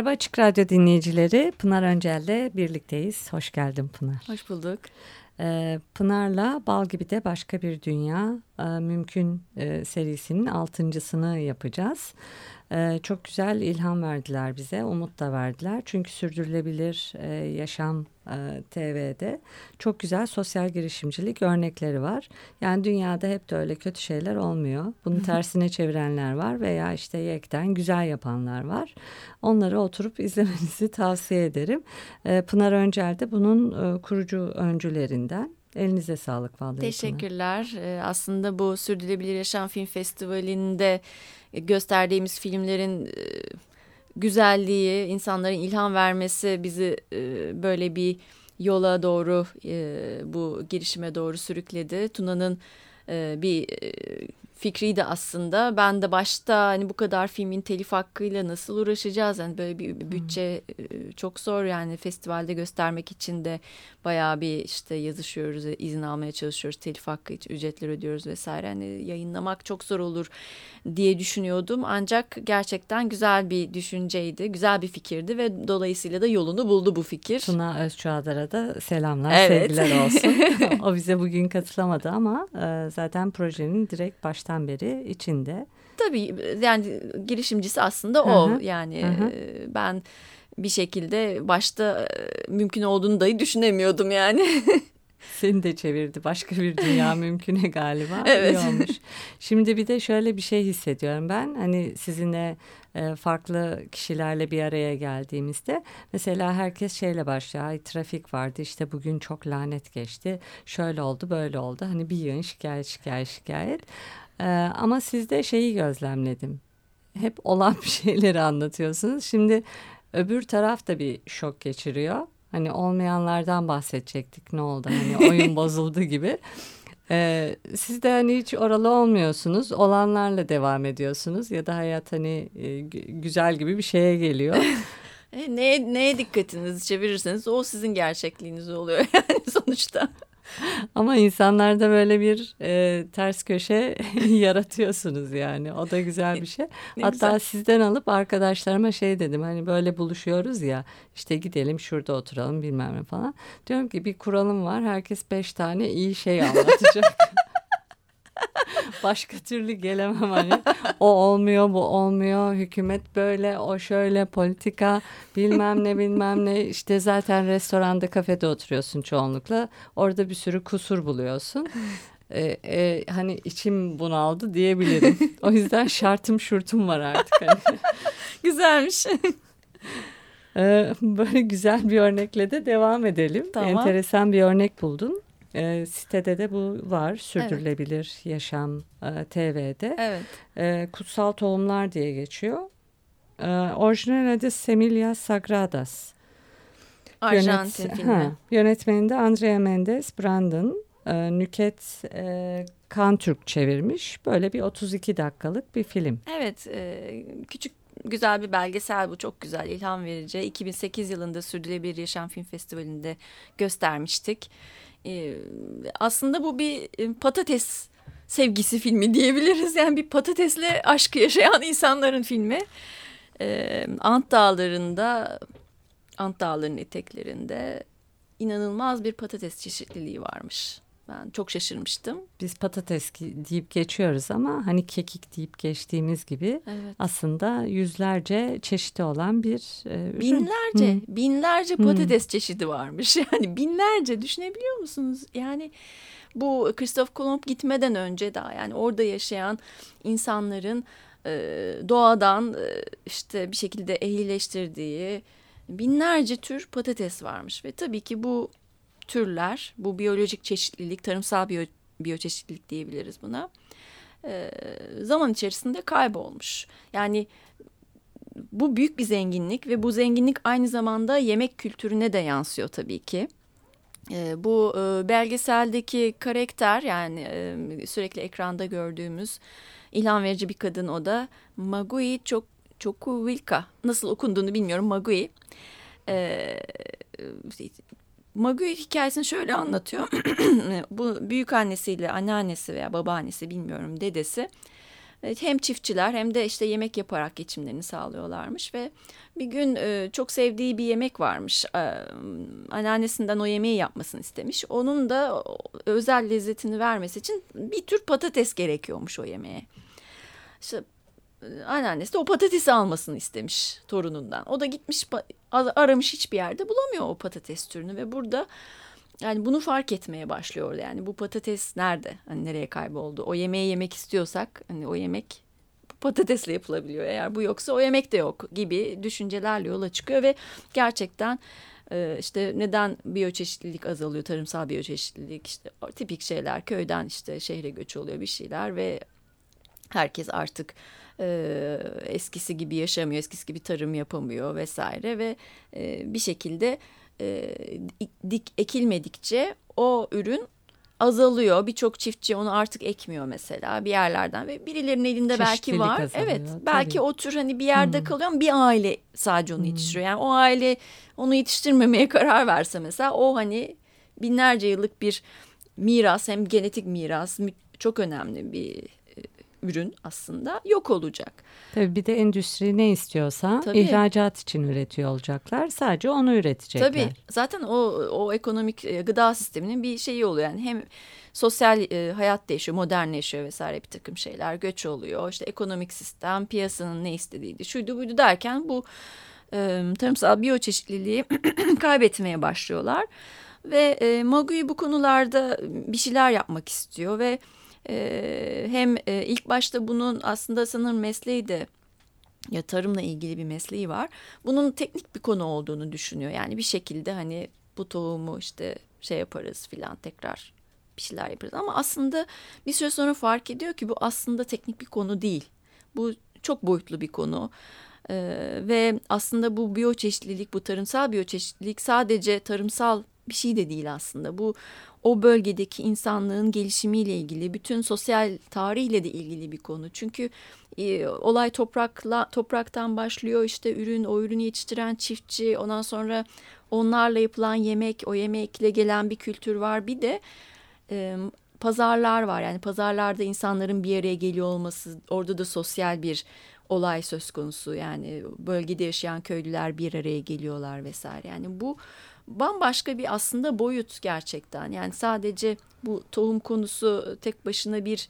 Merhaba Açık Radyo dinleyicileri. Pınar Öncel'le birlikteyiz. Hoş geldin Pınar. Hoş bulduk. Ee, Pınar'la Bal gibi de başka bir dünya e, mümkün e, serisinin altıncısını yapacağız. E, çok güzel ilham verdiler bize, umut da verdiler. Çünkü sürdürülebilir e, yaşam e, TV'de çok güzel sosyal girişimcilik örnekleri var. Yani dünyada hep de öyle kötü şeyler olmuyor. Bunu tersine çevirenler var veya işte yekten güzel yapanlar var. Onları oturup izlemenizi tavsiye ederim. E, Pınar Öncel de bunun e, kurucu öncülerinden. Elinize sağlık vallahi. Teşekkürler. Ee, aslında bu Sürdürülebilir Yaşam Film Festivali'nde gösterdiğimiz filmlerin e, güzelliği, insanların ilham vermesi bizi e, böyle bir yola doğru, e, bu girişime doğru sürükledi. Tuna'nın bir fikriydi aslında. Ben de başta hani bu kadar filmin telif hakkıyla nasıl uğraşacağız? Yani böyle bir bütçe hmm. çok zor yani festivalde göstermek için de bayağı bir işte yazışıyoruz, izin almaya çalışıyoruz. Telif hakkı için ücretler ödüyoruz vesaire. Hani yayınlamak çok zor olur diye düşünüyordum. Ancak gerçekten güzel bir düşünceydi, güzel bir fikirdi ve dolayısıyla da yolunu buldu bu fikir. Tuna Özçağdar'a da selamlar, evet. sevgiler olsun. o bize bugün katılamadı ama zaten projenin direkt başta baştan beri içinde. Tabii yani girişimcisi aslında o. Hı hı. Yani hı hı. ben bir şekilde başta mümkün olduğunu dahi düşünemiyordum yani. Seni de çevirdi başka bir dünya mümküne galiba. evet. İyi olmuş. Şimdi bir de şöyle bir şey hissediyorum ben. Hani sizinle farklı kişilerle bir araya geldiğimizde mesela herkes şeyle başlıyor. Ay trafik vardı işte bugün çok lanet geçti. Şöyle oldu böyle oldu. Hani bir yığın şikayet şikayet şikayet. Ee, ama sizde şeyi gözlemledim. Hep olan bir şeyleri anlatıyorsunuz. Şimdi öbür taraf da bir şok geçiriyor. Hani olmayanlardan bahsedecektik ne oldu hani oyun bozuldu gibi. Ee, siz de hani hiç oralı olmuyorsunuz. Olanlarla devam ediyorsunuz ya da hayat hani e, güzel gibi bir şeye geliyor. E, neye, neye dikkatinizi çevirirseniz o sizin gerçekliğiniz oluyor yani sonuçta. Ama insanlarda böyle bir e, ters köşe yaratıyorsunuz yani. O da güzel bir şey. ne Hatta güzel. sizden alıp arkadaşlarıma şey dedim. Hani böyle buluşuyoruz ya. işte gidelim şurada oturalım bilmem ne falan. Diyorum ki bir kuralım var. Herkes beş tane iyi şey anlatacak. Başka türlü gelemem hani. O olmuyor, bu olmuyor. Hükümet böyle, o şöyle, politika bilmem ne bilmem ne. İşte zaten restoranda, kafede oturuyorsun çoğunlukla. Orada bir sürü kusur buluyorsun. Ee, e, hani içim bunaldı diyebilirim. O yüzden şartım şurtum var artık. Hani. Güzelmiş. Ee, böyle güzel bir örnekle de devam edelim. Tamam. Enteresan bir örnek buldun. E, sitede de bu var. Sürdürülebilir evet. Yaşam e, TV'de. Evet. E, Kutsal Tohumlar diye geçiyor. E, orijinal adı Semilia Sagradas. Arjantin Yönet, filmi. Ha, yönetmeni de Andrea Mendes Brandon. E, Nüket e, Kan Türk çevirmiş. Böyle bir 32 dakikalık bir film. Evet. E, küçük güzel bir belgesel bu çok güzel ilham verici 2008 yılında Sürdürülebilir Yaşam Film Festivali'nde göstermiştik e, aslında bu bir e, patates sevgisi filmi diyebiliriz. Yani bir patatesle aşkı yaşayan insanların filmi. E, Ant Dağları'nda, Ant Dağları'nın eteklerinde inanılmaz bir patates çeşitliliği varmış. Ben çok şaşırmıştım. Biz patates deyip geçiyoruz ama hani kekik deyip geçtiğimiz gibi evet. aslında yüzlerce çeşidi olan bir e, ürün. Binlerce, Hı. binlerce patates Hı. çeşidi varmış. Yani binlerce düşünebiliyor musunuz? Yani bu Christoph Kolomb gitmeden önce daha yani orada yaşayan insanların e, doğadan e, işte bir şekilde ehlileştirdiği binlerce tür patates varmış ve tabii ki bu türler, bu biyolojik çeşitlilik, tarımsal biyo, biyoçeşitlilik diyebiliriz buna. E, zaman içerisinde kaybolmuş. Yani bu büyük bir zenginlik ve bu zenginlik aynı zamanda yemek kültürüne de yansıyor tabii ki. E, bu e, belgeseldeki karakter yani e, sürekli ekranda gördüğümüz ilham verici bir kadın o da Magui çok Çokuvilka nasıl okunduğunu bilmiyorum Magui. E, Magui hikayesini şöyle anlatıyor. bu büyük annesiyle anneannesi veya babaannesi bilmiyorum dedesi hem çiftçiler hem de işte yemek yaparak geçimlerini sağlıyorlarmış ve bir gün e, çok sevdiği bir yemek varmış. E, anneannesinden o yemeği yapmasını istemiş. Onun da özel lezzetini vermesi için bir tür patates gerekiyormuş o yemeğe. İşte e, anneannesi de o patatesi almasını istemiş torunundan. O da gitmiş aramış hiçbir yerde bulamıyor o patates türünü ve burada yani bunu fark etmeye başlıyor yani bu patates nerede? Hani nereye kayboldu? O yemeği yemek istiyorsak hani o yemek patatesle yapılabiliyor. Eğer bu yoksa o yemek de yok gibi düşüncelerle yola çıkıyor ve gerçekten e, işte neden biyoçeşitlilik azalıyor, tarımsal biyoçeşitlilik işte tipik şeyler köyden işte şehre göç oluyor bir şeyler ve herkes artık e, eskisi gibi yaşamıyor, eskisi gibi tarım yapamıyor vesaire ve e, bir şekilde e, dik ekilmedikçe o ürün azalıyor. Birçok çiftçi onu artık ekmiyor mesela bir yerlerden ve birilerinin elinde belki var. Azalıyor, evet, tabii. belki o tür hani bir yerde hmm. kalıyor ama bir aile sadece onu hmm. yetiştiriyor. Yani o aile onu yetiştirmemeye karar verse mesela o hani binlerce yıllık bir miras hem genetik miras çok önemli bir ürün aslında yok olacak. Tabii bir de endüstri ne istiyorsa Tabii. ihracat için üretiyor olacaklar. Sadece onu üretecekler. Tabii zaten o, o ekonomik e, gıda sisteminin bir şeyi oluyor. Yani hem sosyal e, hayat değişiyor, modernleşiyor vesaire bir takım şeyler. Göç oluyor. İşte ekonomik sistem, piyasanın ne istediğiydi, şuydu buydu derken bu e, tarımsal biyoçeşitliliği kaybetmeye başlıyorlar. Ve e, Magui bu konularda bir şeyler yapmak istiyor ve e, hem e, ilk başta bunun aslında sanırım mesleği de ya tarımla ilgili bir mesleği var. Bunun teknik bir konu olduğunu düşünüyor. Yani bir şekilde hani bu tohumu işte şey yaparız filan tekrar bir şeyler yaparız. Ama aslında bir süre sonra fark ediyor ki bu aslında teknik bir konu değil. Bu çok boyutlu bir konu. Ee, ve aslında bu biyoçeşitlilik, bu tarımsal biyoçeşitlilik sadece tarımsal bir şey de değil aslında. Bu o bölgedeki insanlığın gelişimiyle ilgili, bütün sosyal tarihle de ilgili bir konu. Çünkü e, olay toprakla topraktan başlıyor. İşte ürün, o ürünü yetiştiren çiftçi, ondan sonra onlarla yapılan yemek, o yemekle gelen bir kültür var. Bir de e, pazarlar var. Yani pazarlarda insanların bir araya geliyor olması, orada da sosyal bir olay söz konusu. Yani bölgede yaşayan köylüler bir araya geliyorlar vesaire. Yani bu bambaşka bir aslında boyut gerçekten. Yani sadece bu tohum konusu tek başına bir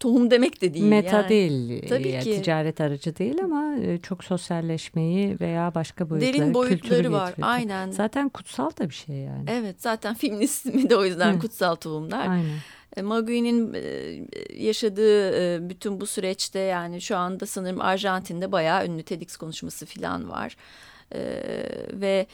tohum demek de değil. Meta yani. değil. Tabii yani ki. Ticaret aracı değil ama e, çok sosyalleşmeyi veya başka boyutları, Derin boyutları var. Getiriyor. Aynen. Zaten kutsal da bir şey yani. Evet zaten filmin ismi de o yüzden Hı. kutsal tohumlar. Aynen. E, Magui'nin e, yaşadığı bütün bu süreçte yani şu anda sanırım Arjantin'de bayağı ünlü TEDx konuşması falan var. Ve e,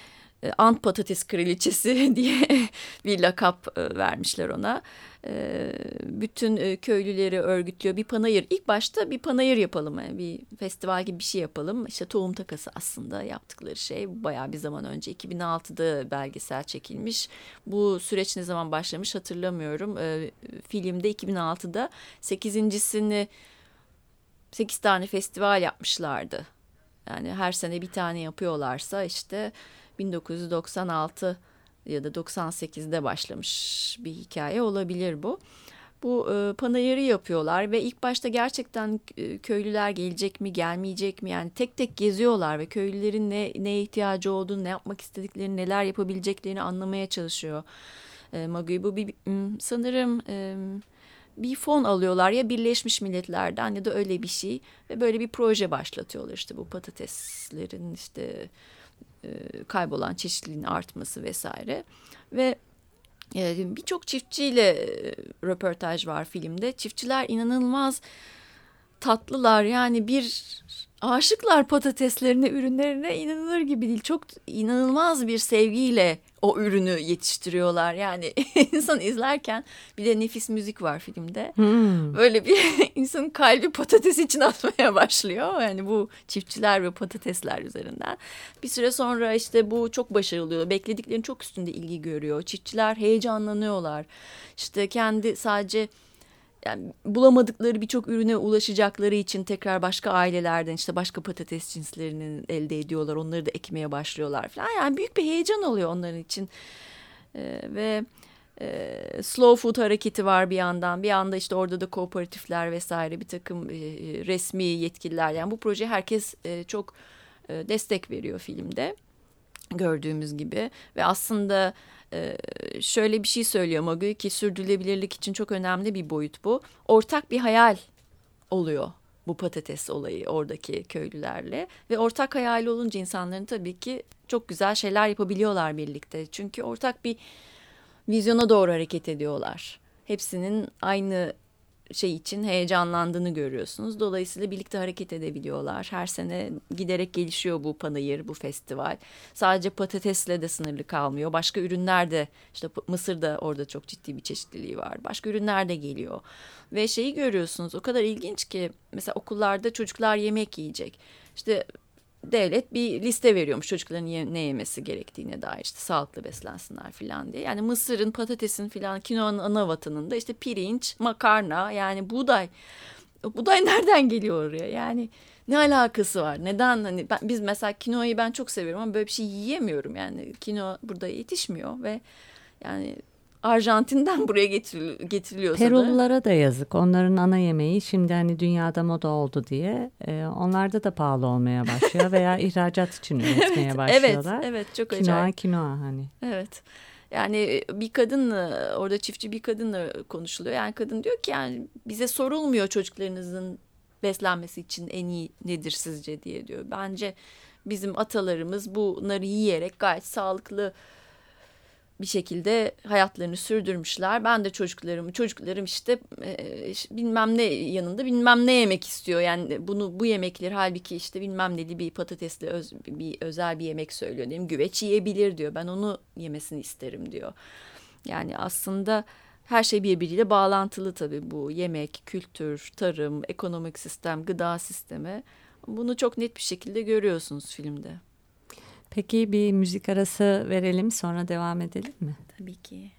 ant patates kraliçesi diye bir lakap e, vermişler ona. E, bütün köylüleri örgütlüyor. Bir panayır. İlk başta bir panayır yapalım. Bir festival gibi bir şey yapalım. İşte tohum takası aslında yaptıkları şey. Bayağı bir zaman önce 2006'da belgesel çekilmiş. Bu süreç ne zaman başlamış hatırlamıyorum. Filmde 2006'da sekizincisini sekiz tane festival yapmışlardı. Yani her sene bir tane yapıyorlarsa işte 1996 ya da 98'de başlamış bir hikaye olabilir bu. Bu e, panayırı yapıyorlar ve ilk başta gerçekten e, köylüler gelecek mi gelmeyecek mi yani tek tek geziyorlar ve köylülerin ne ne ihtiyacı olduğunu ne yapmak istediklerini neler yapabileceklerini anlamaya çalışıyor. E, Magui bu bir sanırım e, bir fon alıyorlar ya Birleşmiş Milletler'den ya da öyle bir şey ve böyle bir proje başlatıyorlar işte bu patateslerin işte kaybolan çeşitliliğin artması vesaire ve e, birçok çiftçiyle e, röportaj var filmde. Çiftçiler inanılmaz tatlılar yani bir aşıklar patateslerine, ürünlerine inanılır gibi değil. Çok inanılmaz bir sevgiyle o ürünü yetiştiriyorlar. Yani insan izlerken bir de nefis müzik var filmde. Hmm. Böyle bir insanın kalbi patates için atmaya başlıyor. Yani bu çiftçiler ve patatesler üzerinden. Bir süre sonra işte bu çok başarılı oluyor. Beklediklerinin çok üstünde ilgi görüyor. Çiftçiler heyecanlanıyorlar. İşte kendi sadece yani bulamadıkları birçok ürüne ulaşacakları için tekrar başka ailelerden işte başka patates cinslerini elde ediyorlar. Onları da ekmeye başlıyorlar falan. Yani büyük bir heyecan oluyor onların için. Ee, ve e, slow food hareketi var bir yandan. Bir yanda işte orada da kooperatifler vesaire bir takım e, resmi yetkililer. Yani bu proje herkes e, çok e, destek veriyor filmde gördüğümüz gibi. Ve aslında ee, şöyle bir şey söylüyor Magui ki sürdürülebilirlik için çok önemli bir boyut bu. Ortak bir hayal oluyor bu patates olayı oradaki köylülerle ve ortak hayal olunca insanların tabii ki çok güzel şeyler yapabiliyorlar birlikte. Çünkü ortak bir vizyona doğru hareket ediyorlar. Hepsinin aynı şey için heyecanlandığını görüyorsunuz. Dolayısıyla birlikte hareket edebiliyorlar. Her sene giderek gelişiyor bu panayır, bu festival. Sadece patatesle de sınırlı kalmıyor. Başka ürünler de işte Mısır'da orada çok ciddi bir çeşitliliği var. Başka ürünler de geliyor. Ve şeyi görüyorsunuz o kadar ilginç ki mesela okullarda çocuklar yemek yiyecek. İşte devlet bir liste veriyormuş çocukların ye, ne yemesi gerektiğine dair işte sağlıklı beslensinler falan diye. Yani mısırın, patatesin falan kinoanın ana vatanında işte pirinç, makarna yani buğday. Buğday nereden geliyor oraya? Yani ne alakası var? Neden hani ben, biz mesela kinoayı ben çok seviyorum ama böyle bir şey yiyemiyorum yani. Kino burada yetişmiyor ve yani Arjantin'den buraya getiril getiriliyorsa Perululara da yazık. Onların ana yemeği şimdi hani dünyada moda oldu diye e, onlarda da pahalı olmaya başlıyor veya ihracat için üretmeye evet, başlıyorlar. Evet, evet çok kinoa, acayip. Kinoa hani. Evet. Yani e, bir kadınla orada çiftçi bir kadınla konuşuluyor. Yani kadın diyor ki yani bize sorulmuyor çocuklarınızın beslenmesi için en iyi nedir sizce diye diyor. Bence bizim atalarımız bunları yiyerek gayet sağlıklı bir şekilde hayatlarını sürdürmüşler. Ben de çocuklarım, çocuklarım işte e, bilmem ne yanında bilmem ne yemek istiyor. Yani bunu bu yemekleri halbuki işte bilmem neli bir patatesli öz, bir özel bir yemek söylüyor. Diyeyim, güveç yiyebilir diyor. Ben onu yemesini isterim diyor. Yani aslında her şey birbiriyle bağlantılı tabii bu yemek, kültür, tarım, ekonomik sistem, gıda sistemi. Bunu çok net bir şekilde görüyorsunuz filmde. Peki bir müzik arası verelim sonra devam edelim mi? Tabii ki.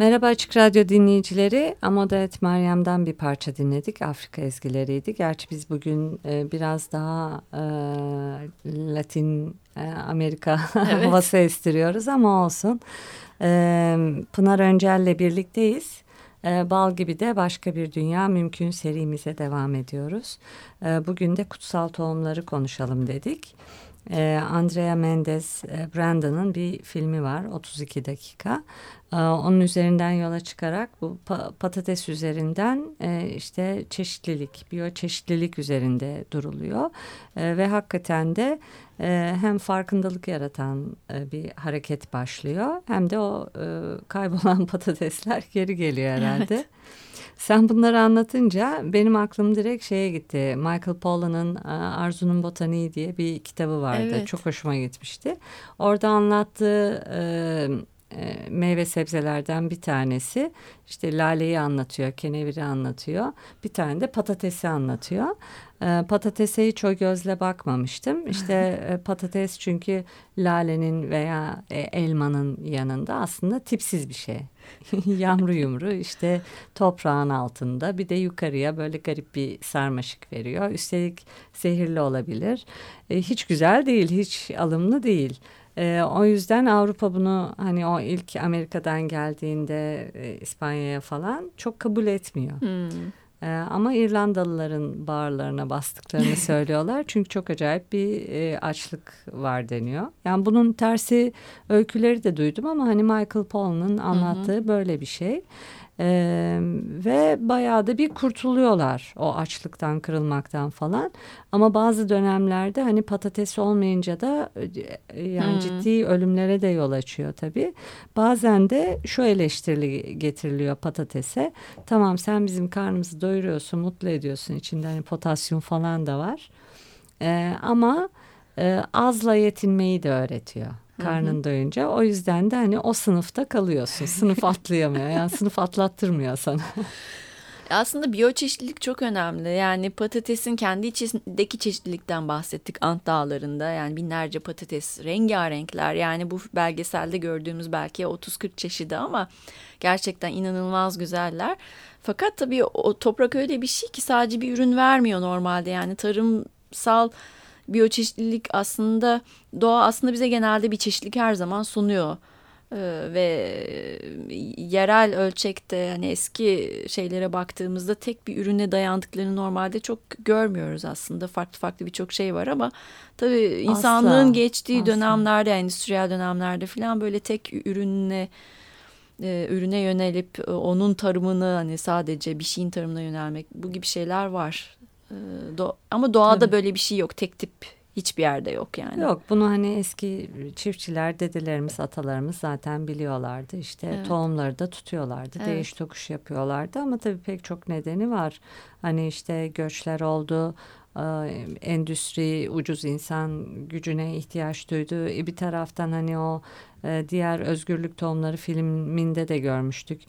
Merhaba Açık Radyo dinleyicileri. Amodet Meryem'den bir parça dinledik. Afrika ezgileriydi. Gerçi biz bugün e, biraz daha e, Latin e, Amerika evet. havası estiriyoruz ama olsun. E, Pınar Öncel'le birlikteyiz. E, Bal gibi de başka bir dünya mümkün serimize devam ediyoruz. E, bugün de kutsal tohumları konuşalım dedik. E, Andrea Mendes e, Brandon'ın bir filmi var 32 dakika. E, onun üzerinden yola çıkarak bu pa patates üzerinden e, işte çeşitlilik, biyoçeşitlilik üzerinde duruluyor. E, ve hakikaten de e, hem farkındalık yaratan e, bir hareket başlıyor hem de o e, kaybolan patatesler geri geliyor herhalde. Evet. Sen bunları anlatınca benim aklım direkt şeye gitti. Michael Pollan'ın e, Arzu'nun Botaniği diye bir kitabı vardı. Evet. Çok hoşuma gitmişti. Orada anlattığı e, meyve sebzelerden bir tanesi işte laleyi anlatıyor, keneviri anlatıyor. Bir tane de patatesi anlatıyor. E, patatese hiç o gözle bakmamıştım. İşte e, patates çünkü lalenin veya e, elmanın yanında aslında tipsiz bir şey. Yamru yumru işte toprağın altında bir de yukarıya böyle garip bir sarmaşık veriyor. Üstelik zehirli olabilir. E, hiç güzel değil, hiç alımlı değil. E, o yüzden Avrupa bunu hani o ilk Amerika'dan geldiğinde e, İspanya'ya falan çok kabul etmiyor. Hmm. E, ama İrlandalıların bağırlarına bastıklarını söylüyorlar. Çünkü çok acayip bir e, açlık var deniyor. Yani bunun tersi öyküleri de duydum ama hani Michael Pollan'ın anlattığı hı böyle bir şey. Ee, ve bayağı da bir kurtuluyorlar o açlıktan kırılmaktan falan. Ama bazı dönemlerde hani patates olmayınca da e, yani hmm. ciddi ölümlere de yol açıyor tabii. Bazen de şu eleştiri getiriliyor patatese. Tamam sen bizim karnımızı doyuruyorsun mutlu ediyorsun içinde hani potasyum falan da var. Ee, ama e, azla yetinmeyi de öğretiyor karnın Hı-hı. doyunca. O yüzden de hani o sınıfta kalıyorsun. Sınıf atlayamıyor. Yani sınıf atlattırmıyor sana. Aslında biyoçeşitlilik çok önemli. Yani patatesin kendi içindeki çeşitlilikten bahsettik Ant Dağları'nda. Yani binlerce patates, rengarenkler. Yani bu belgeselde gördüğümüz belki 30-40 çeşidi ama gerçekten inanılmaz güzeller. Fakat tabii o toprak öyle bir şey ki sadece bir ürün vermiyor normalde. Yani tarımsal biyoçeşitlilik aslında doğa aslında bize genelde bir çeşitlilik her zaman sunuyor. Ee, ve yerel ölçekte hani eski şeylere baktığımızda tek bir ürüne dayandıklarını normalde çok görmüyoruz aslında. Farklı farklı birçok şey var ama tabii insanlığın asla, geçtiği asla. dönemlerde, yani endüstriyel dönemlerde falan böyle tek ürünle e, ürüne yönelip e, onun tarımını hani sadece bir şeyin tarımına yönelmek bu gibi şeyler var. Ee, do ama doğada Tabii. böyle bir şey yok. Tek tip hiçbir yerde yok yani. Yok bunu hani eski çiftçiler, dedelerimiz, atalarımız zaten biliyorlardı. İşte evet. tohumları da tutuyorlardı. Evet. Değiş tokuş yapıyorlardı ama tabii pek çok nedeni var. Hani işte göçler oldu, e, endüstri ucuz insan gücüne ihtiyaç duydu. E, bir taraftan hani o e, diğer özgürlük tohumları filminde de görmüştük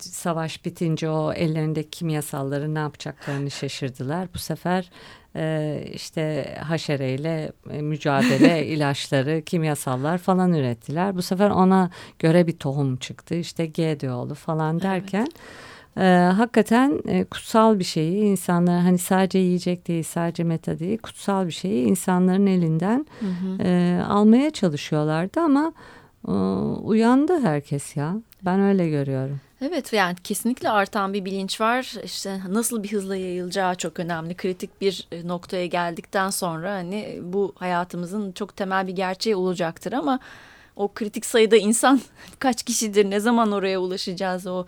savaş bitince o ellerindeki kimyasalları ne yapacaklarını şaşırdılar. Bu sefer e, işte haşereyle e, mücadele ilaçları, kimyasallar falan ürettiler. Bu sefer ona göre bir tohum çıktı. İşte GDO'lu falan derken evet. e, hakikaten e, kutsal bir şeyi insanlar hani sadece yiyecek değil, sadece meta değil, kutsal bir şeyi insanların elinden hı hı. E, almaya çalışıyorlardı ama uyandı herkes ya. Ben öyle görüyorum. Evet yani kesinlikle artan bir bilinç var. İşte nasıl bir hızla yayılacağı çok önemli. Kritik bir e, noktaya geldikten sonra hani bu hayatımızın çok temel bir gerçeği olacaktır ama o kritik sayıda insan kaç kişidir? Ne zaman oraya ulaşacağız? O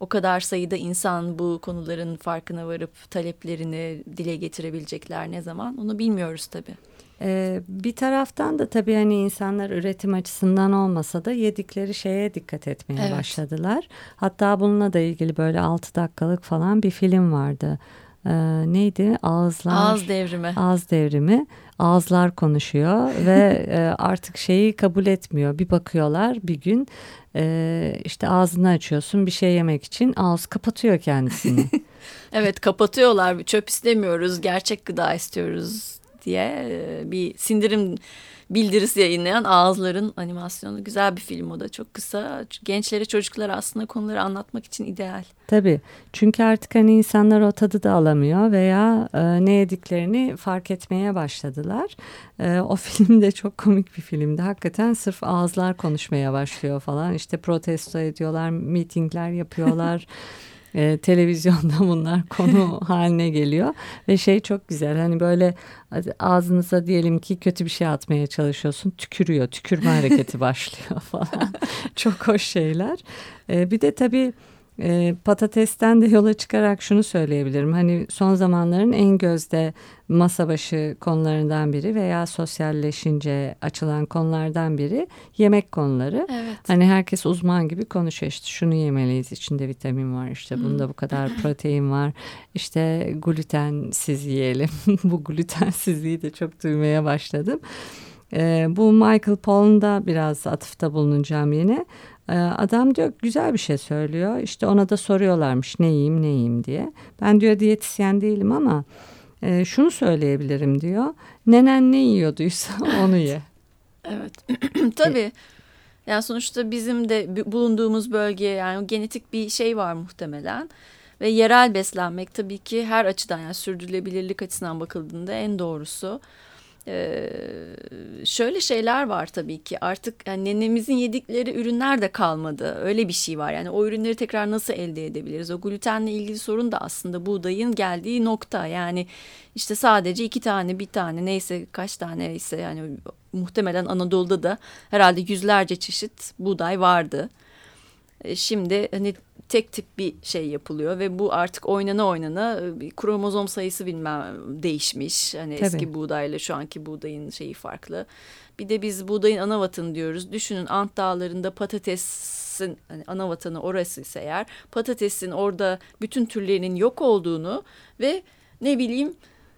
o kadar sayıda insan bu konuların farkına varıp taleplerini dile getirebilecekler ne zaman? Onu bilmiyoruz tabii. Ee, bir taraftan da tabii hani insanlar üretim açısından olmasa da yedikleri şeye dikkat etmeye evet. başladılar. Hatta bununla da ilgili böyle altı dakikalık falan bir film vardı. Ee, neydi? Ağızlar. Ağız devrimi. Ağız devrimi. Ağızlar konuşuyor ve e, artık şeyi kabul etmiyor. Bir bakıyorlar bir gün e, işte ağzını açıyorsun bir şey yemek için ağız kapatıyor kendisini. evet kapatıyorlar. Çöp istemiyoruz. Gerçek gıda istiyoruz diye bir sindirim bildirisi yayınlayan Ağızlar'ın animasyonu güzel bir film o da çok kısa. Gençlere çocuklara aslında konuları anlatmak için ideal. Tabii çünkü artık hani insanlar o tadı da alamıyor veya e, ne yediklerini fark etmeye başladılar. E, o film de çok komik bir filmdi. Hakikaten sırf ağızlar konuşmaya başlıyor falan. İşte protesto ediyorlar, mitingler yapıyorlar. e, televizyonda bunlar konu haline geliyor. Ve şey çok güzel hani böyle ağzınıza diyelim ki kötü bir şey atmaya çalışıyorsun tükürüyor tükürme hareketi başlıyor falan. Çok hoş şeyler. E, bir de tabii e, patatesten de yola çıkarak şunu söyleyebilirim. Hani son zamanların en gözde masa başı konularından biri veya sosyalleşince açılan konulardan biri yemek konuları. Evet. Hani herkes uzman gibi konuşuyor işte şunu yemeliyiz içinde vitamin var işte bunda bu kadar protein var işte glutensiz yiyelim. bu glutensizliği de çok duymaya başladım. Ee, bu Michael Pollan da biraz atıfta bulunacağım yine. Ee, adam diyor güzel bir şey söylüyor. İşte ona da soruyorlarmış ne yiyeyim ne yiyeyim diye. Ben diyor diyetisyen değilim ama e, şunu söyleyebilirim diyor. Nenen ne yiyorduysa onu ye. evet. Tabii. Yani sonuçta bizim de bulunduğumuz bölge yani genetik bir şey var muhtemelen. Ve yerel beslenmek tabii ki her açıdan yani sürdürülebilirlik açısından bakıldığında en doğrusu. Ee, şöyle şeyler var tabii ki artık yani nenemizin yedikleri ürünler de kalmadı. Öyle bir şey var yani o ürünleri tekrar nasıl elde edebiliriz? O glutenle ilgili sorun da aslında buğdayın geldiği nokta. Yani işte sadece iki tane bir tane neyse kaç tane ise yani muhtemelen Anadolu'da da herhalde yüzlerce çeşit buğday vardı. Ee, şimdi hani tek tip bir şey yapılıyor ve bu artık oynana oynana e, kromozom sayısı bilmem değişmiş. Hani Tabii. eski buğdayla şu anki buğdayın şeyi farklı. Bir de biz buğdayın ana vatanı diyoruz. Düşünün Ant Dağları'nda patatesin hani ana vatanı orası ise eğer patatesin orada bütün türlerinin yok olduğunu ve ne bileyim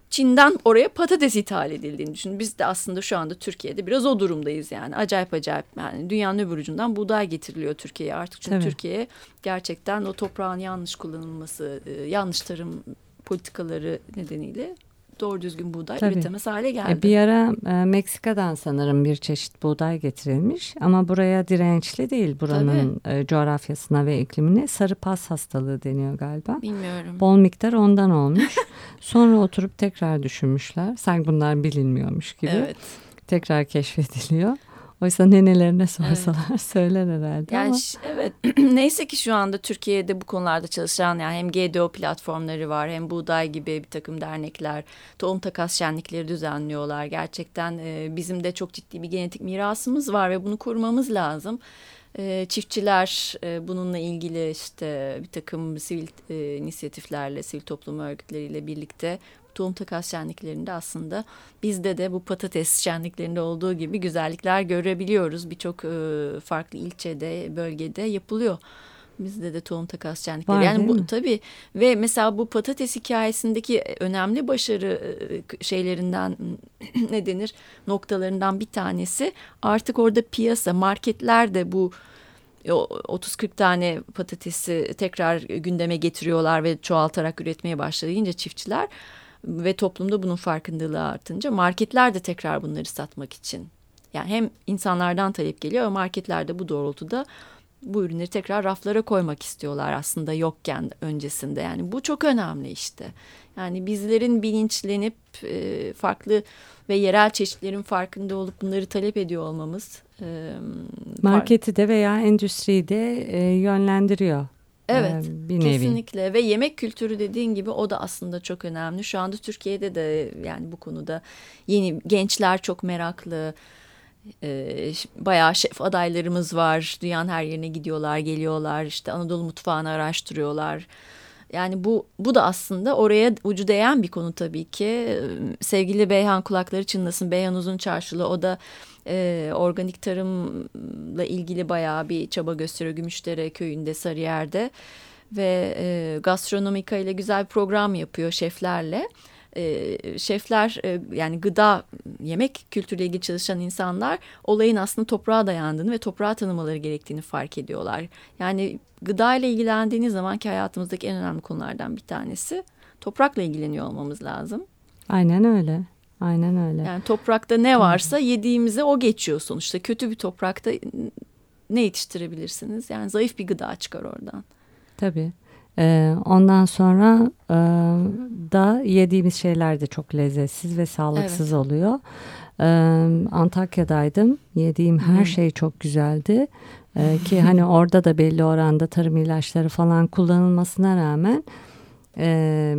Çin'den oraya patates ithal edildiğini düşünün. Biz de aslında şu anda Türkiye'de biraz o durumdayız yani. Acayip acayip yani dünyanın öbür ucundan buğday getiriliyor Türkiye'ye artık. Çünkü. Türkiye gerçekten o toprağın yanlış kullanılması, e, yanlış tarım politikaları nedeniyle doğru düzgün buğday Tabii. üretemez hale geldi. E, bir ara e, Meksika'dan sanırım bir çeşit buğday getirilmiş ama buraya dirençli değil buranın e, coğrafyasına ve iklimine sarı pas hastalığı deniyor galiba. Bilmiyorum. Bol miktar ondan olmuş. Sonra oturup tekrar düşünmüşler. Sanki bunlar bilinmiyormuş gibi. Evet. Tekrar keşfediliyor. Oysa nenelerine sorsalar evet. söyler herhalde yani ama. Evet neyse ki şu anda Türkiye'de bu konularda çalışan yani hem GDO platformları var hem Buğday gibi bir takım dernekler tohum takas şenlikleri düzenliyorlar. Gerçekten e, bizim de çok ciddi bir genetik mirasımız var ve bunu korumamız lazım. E, çiftçiler e, bununla ilgili işte bir takım sivil e, inisiyatiflerle, sivil toplum örgütleriyle birlikte tohum takas şenliklerinde aslında bizde de bu patates şenliklerinde olduğu gibi güzellikler görebiliyoruz. Birçok e, farklı ilçede, bölgede yapılıyor. Bizde de tohum takas şenlikleri. Var, yani bu tabii ve mesela bu patates hikayesindeki önemli başarı e, şeylerinden ne denir noktalarından bir tanesi artık orada piyasa marketlerde bu 30-40 tane patatesi tekrar gündeme getiriyorlar ve çoğaltarak üretmeye başlayınca çiftçiler ve toplumda bunun farkındalığı artınca marketler de tekrar bunları satmak için. Yani hem insanlardan talep geliyor ama marketler de bu doğrultuda bu ürünleri tekrar raflara koymak istiyorlar aslında yokken öncesinde. Yani bu çok önemli işte. Yani bizlerin bilinçlenip e, farklı ve yerel çeşitlerin farkında olup bunları talep ediyor olmamız e, marketi de veya endüstriyi de e, yönlendiriyor Evet ee, bir nevi. kesinlikle ve yemek kültürü dediğin gibi o da aslında çok önemli. Şu anda Türkiye'de de yani bu konuda yeni gençler çok meraklı. Ee, bayağı şef adaylarımız var. Dünyanın her yerine gidiyorlar, geliyorlar. İşte Anadolu mutfağını araştırıyorlar. Yani bu bu da aslında oraya ucu değen bir konu tabii ki. Sevgili Beyhan kulakları çınlasın. Beyhan Uzun Çarşılı o da e, organik tarımla ilgili bayağı bir çaba gösteriyor Gümüşdere köyünde Sarıyer'de ve e, gastronomika ile güzel bir program yapıyor şeflerle. E, şefler e, yani gıda yemek kültürüyle ilgili çalışan insanlar olayın aslında toprağa dayandığını ve toprağı tanımaları gerektiğini fark ediyorlar. Yani gıda ile ilgilendiğiniz zaman ki hayatımızdaki en önemli konulardan bir tanesi toprakla ilgileniyor olmamız lazım. Aynen öyle. Aynen öyle. Yani toprakta ne varsa yediğimize o geçiyor sonuçta. Kötü bir toprakta ne yetiştirebilirsiniz? Yani zayıf bir gıda çıkar oradan. Tabii. Ee, ondan sonra e, da yediğimiz şeyler de çok lezzetsiz ve sağlıksız evet. oluyor. Ee, Antakya'daydım. Yediğim her hmm. şey çok güzeldi. Ee, ki hani orada da belli oranda tarım ilaçları falan kullanılmasına rağmen e,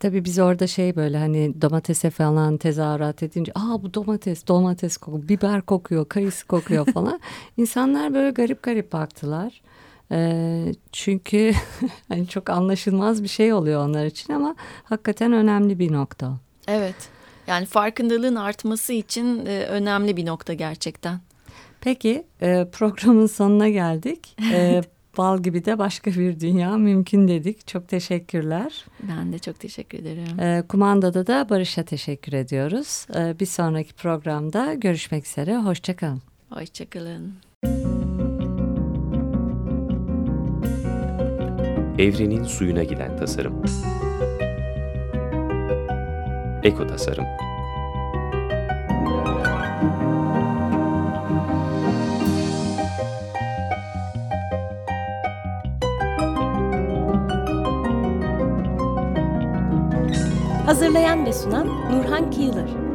tabii biz orada şey böyle hani domatese falan tezahürat edince aa bu domates domates kokuyor biber kokuyor kayısı kokuyor falan insanlar böyle garip garip baktılar. E, çünkü hani çok anlaşılmaz bir şey oluyor onlar için ama hakikaten önemli bir nokta. Evet. Yani farkındalığın artması için e, önemli bir nokta gerçekten. Peki e, programın sonuna geldik. E, bal gibi de başka bir dünya mümkün dedik. Çok teşekkürler. Ben de çok teşekkür ederim. E, kumandada da Barış'a teşekkür ediyoruz. E, bir sonraki programda görüşmek üzere. Hoşçakalın. Hoşçakalın. Evrenin suyuna giden tasarım. Eko tasarım. Hazırlayan ve sunan Nurhan Kiyılır.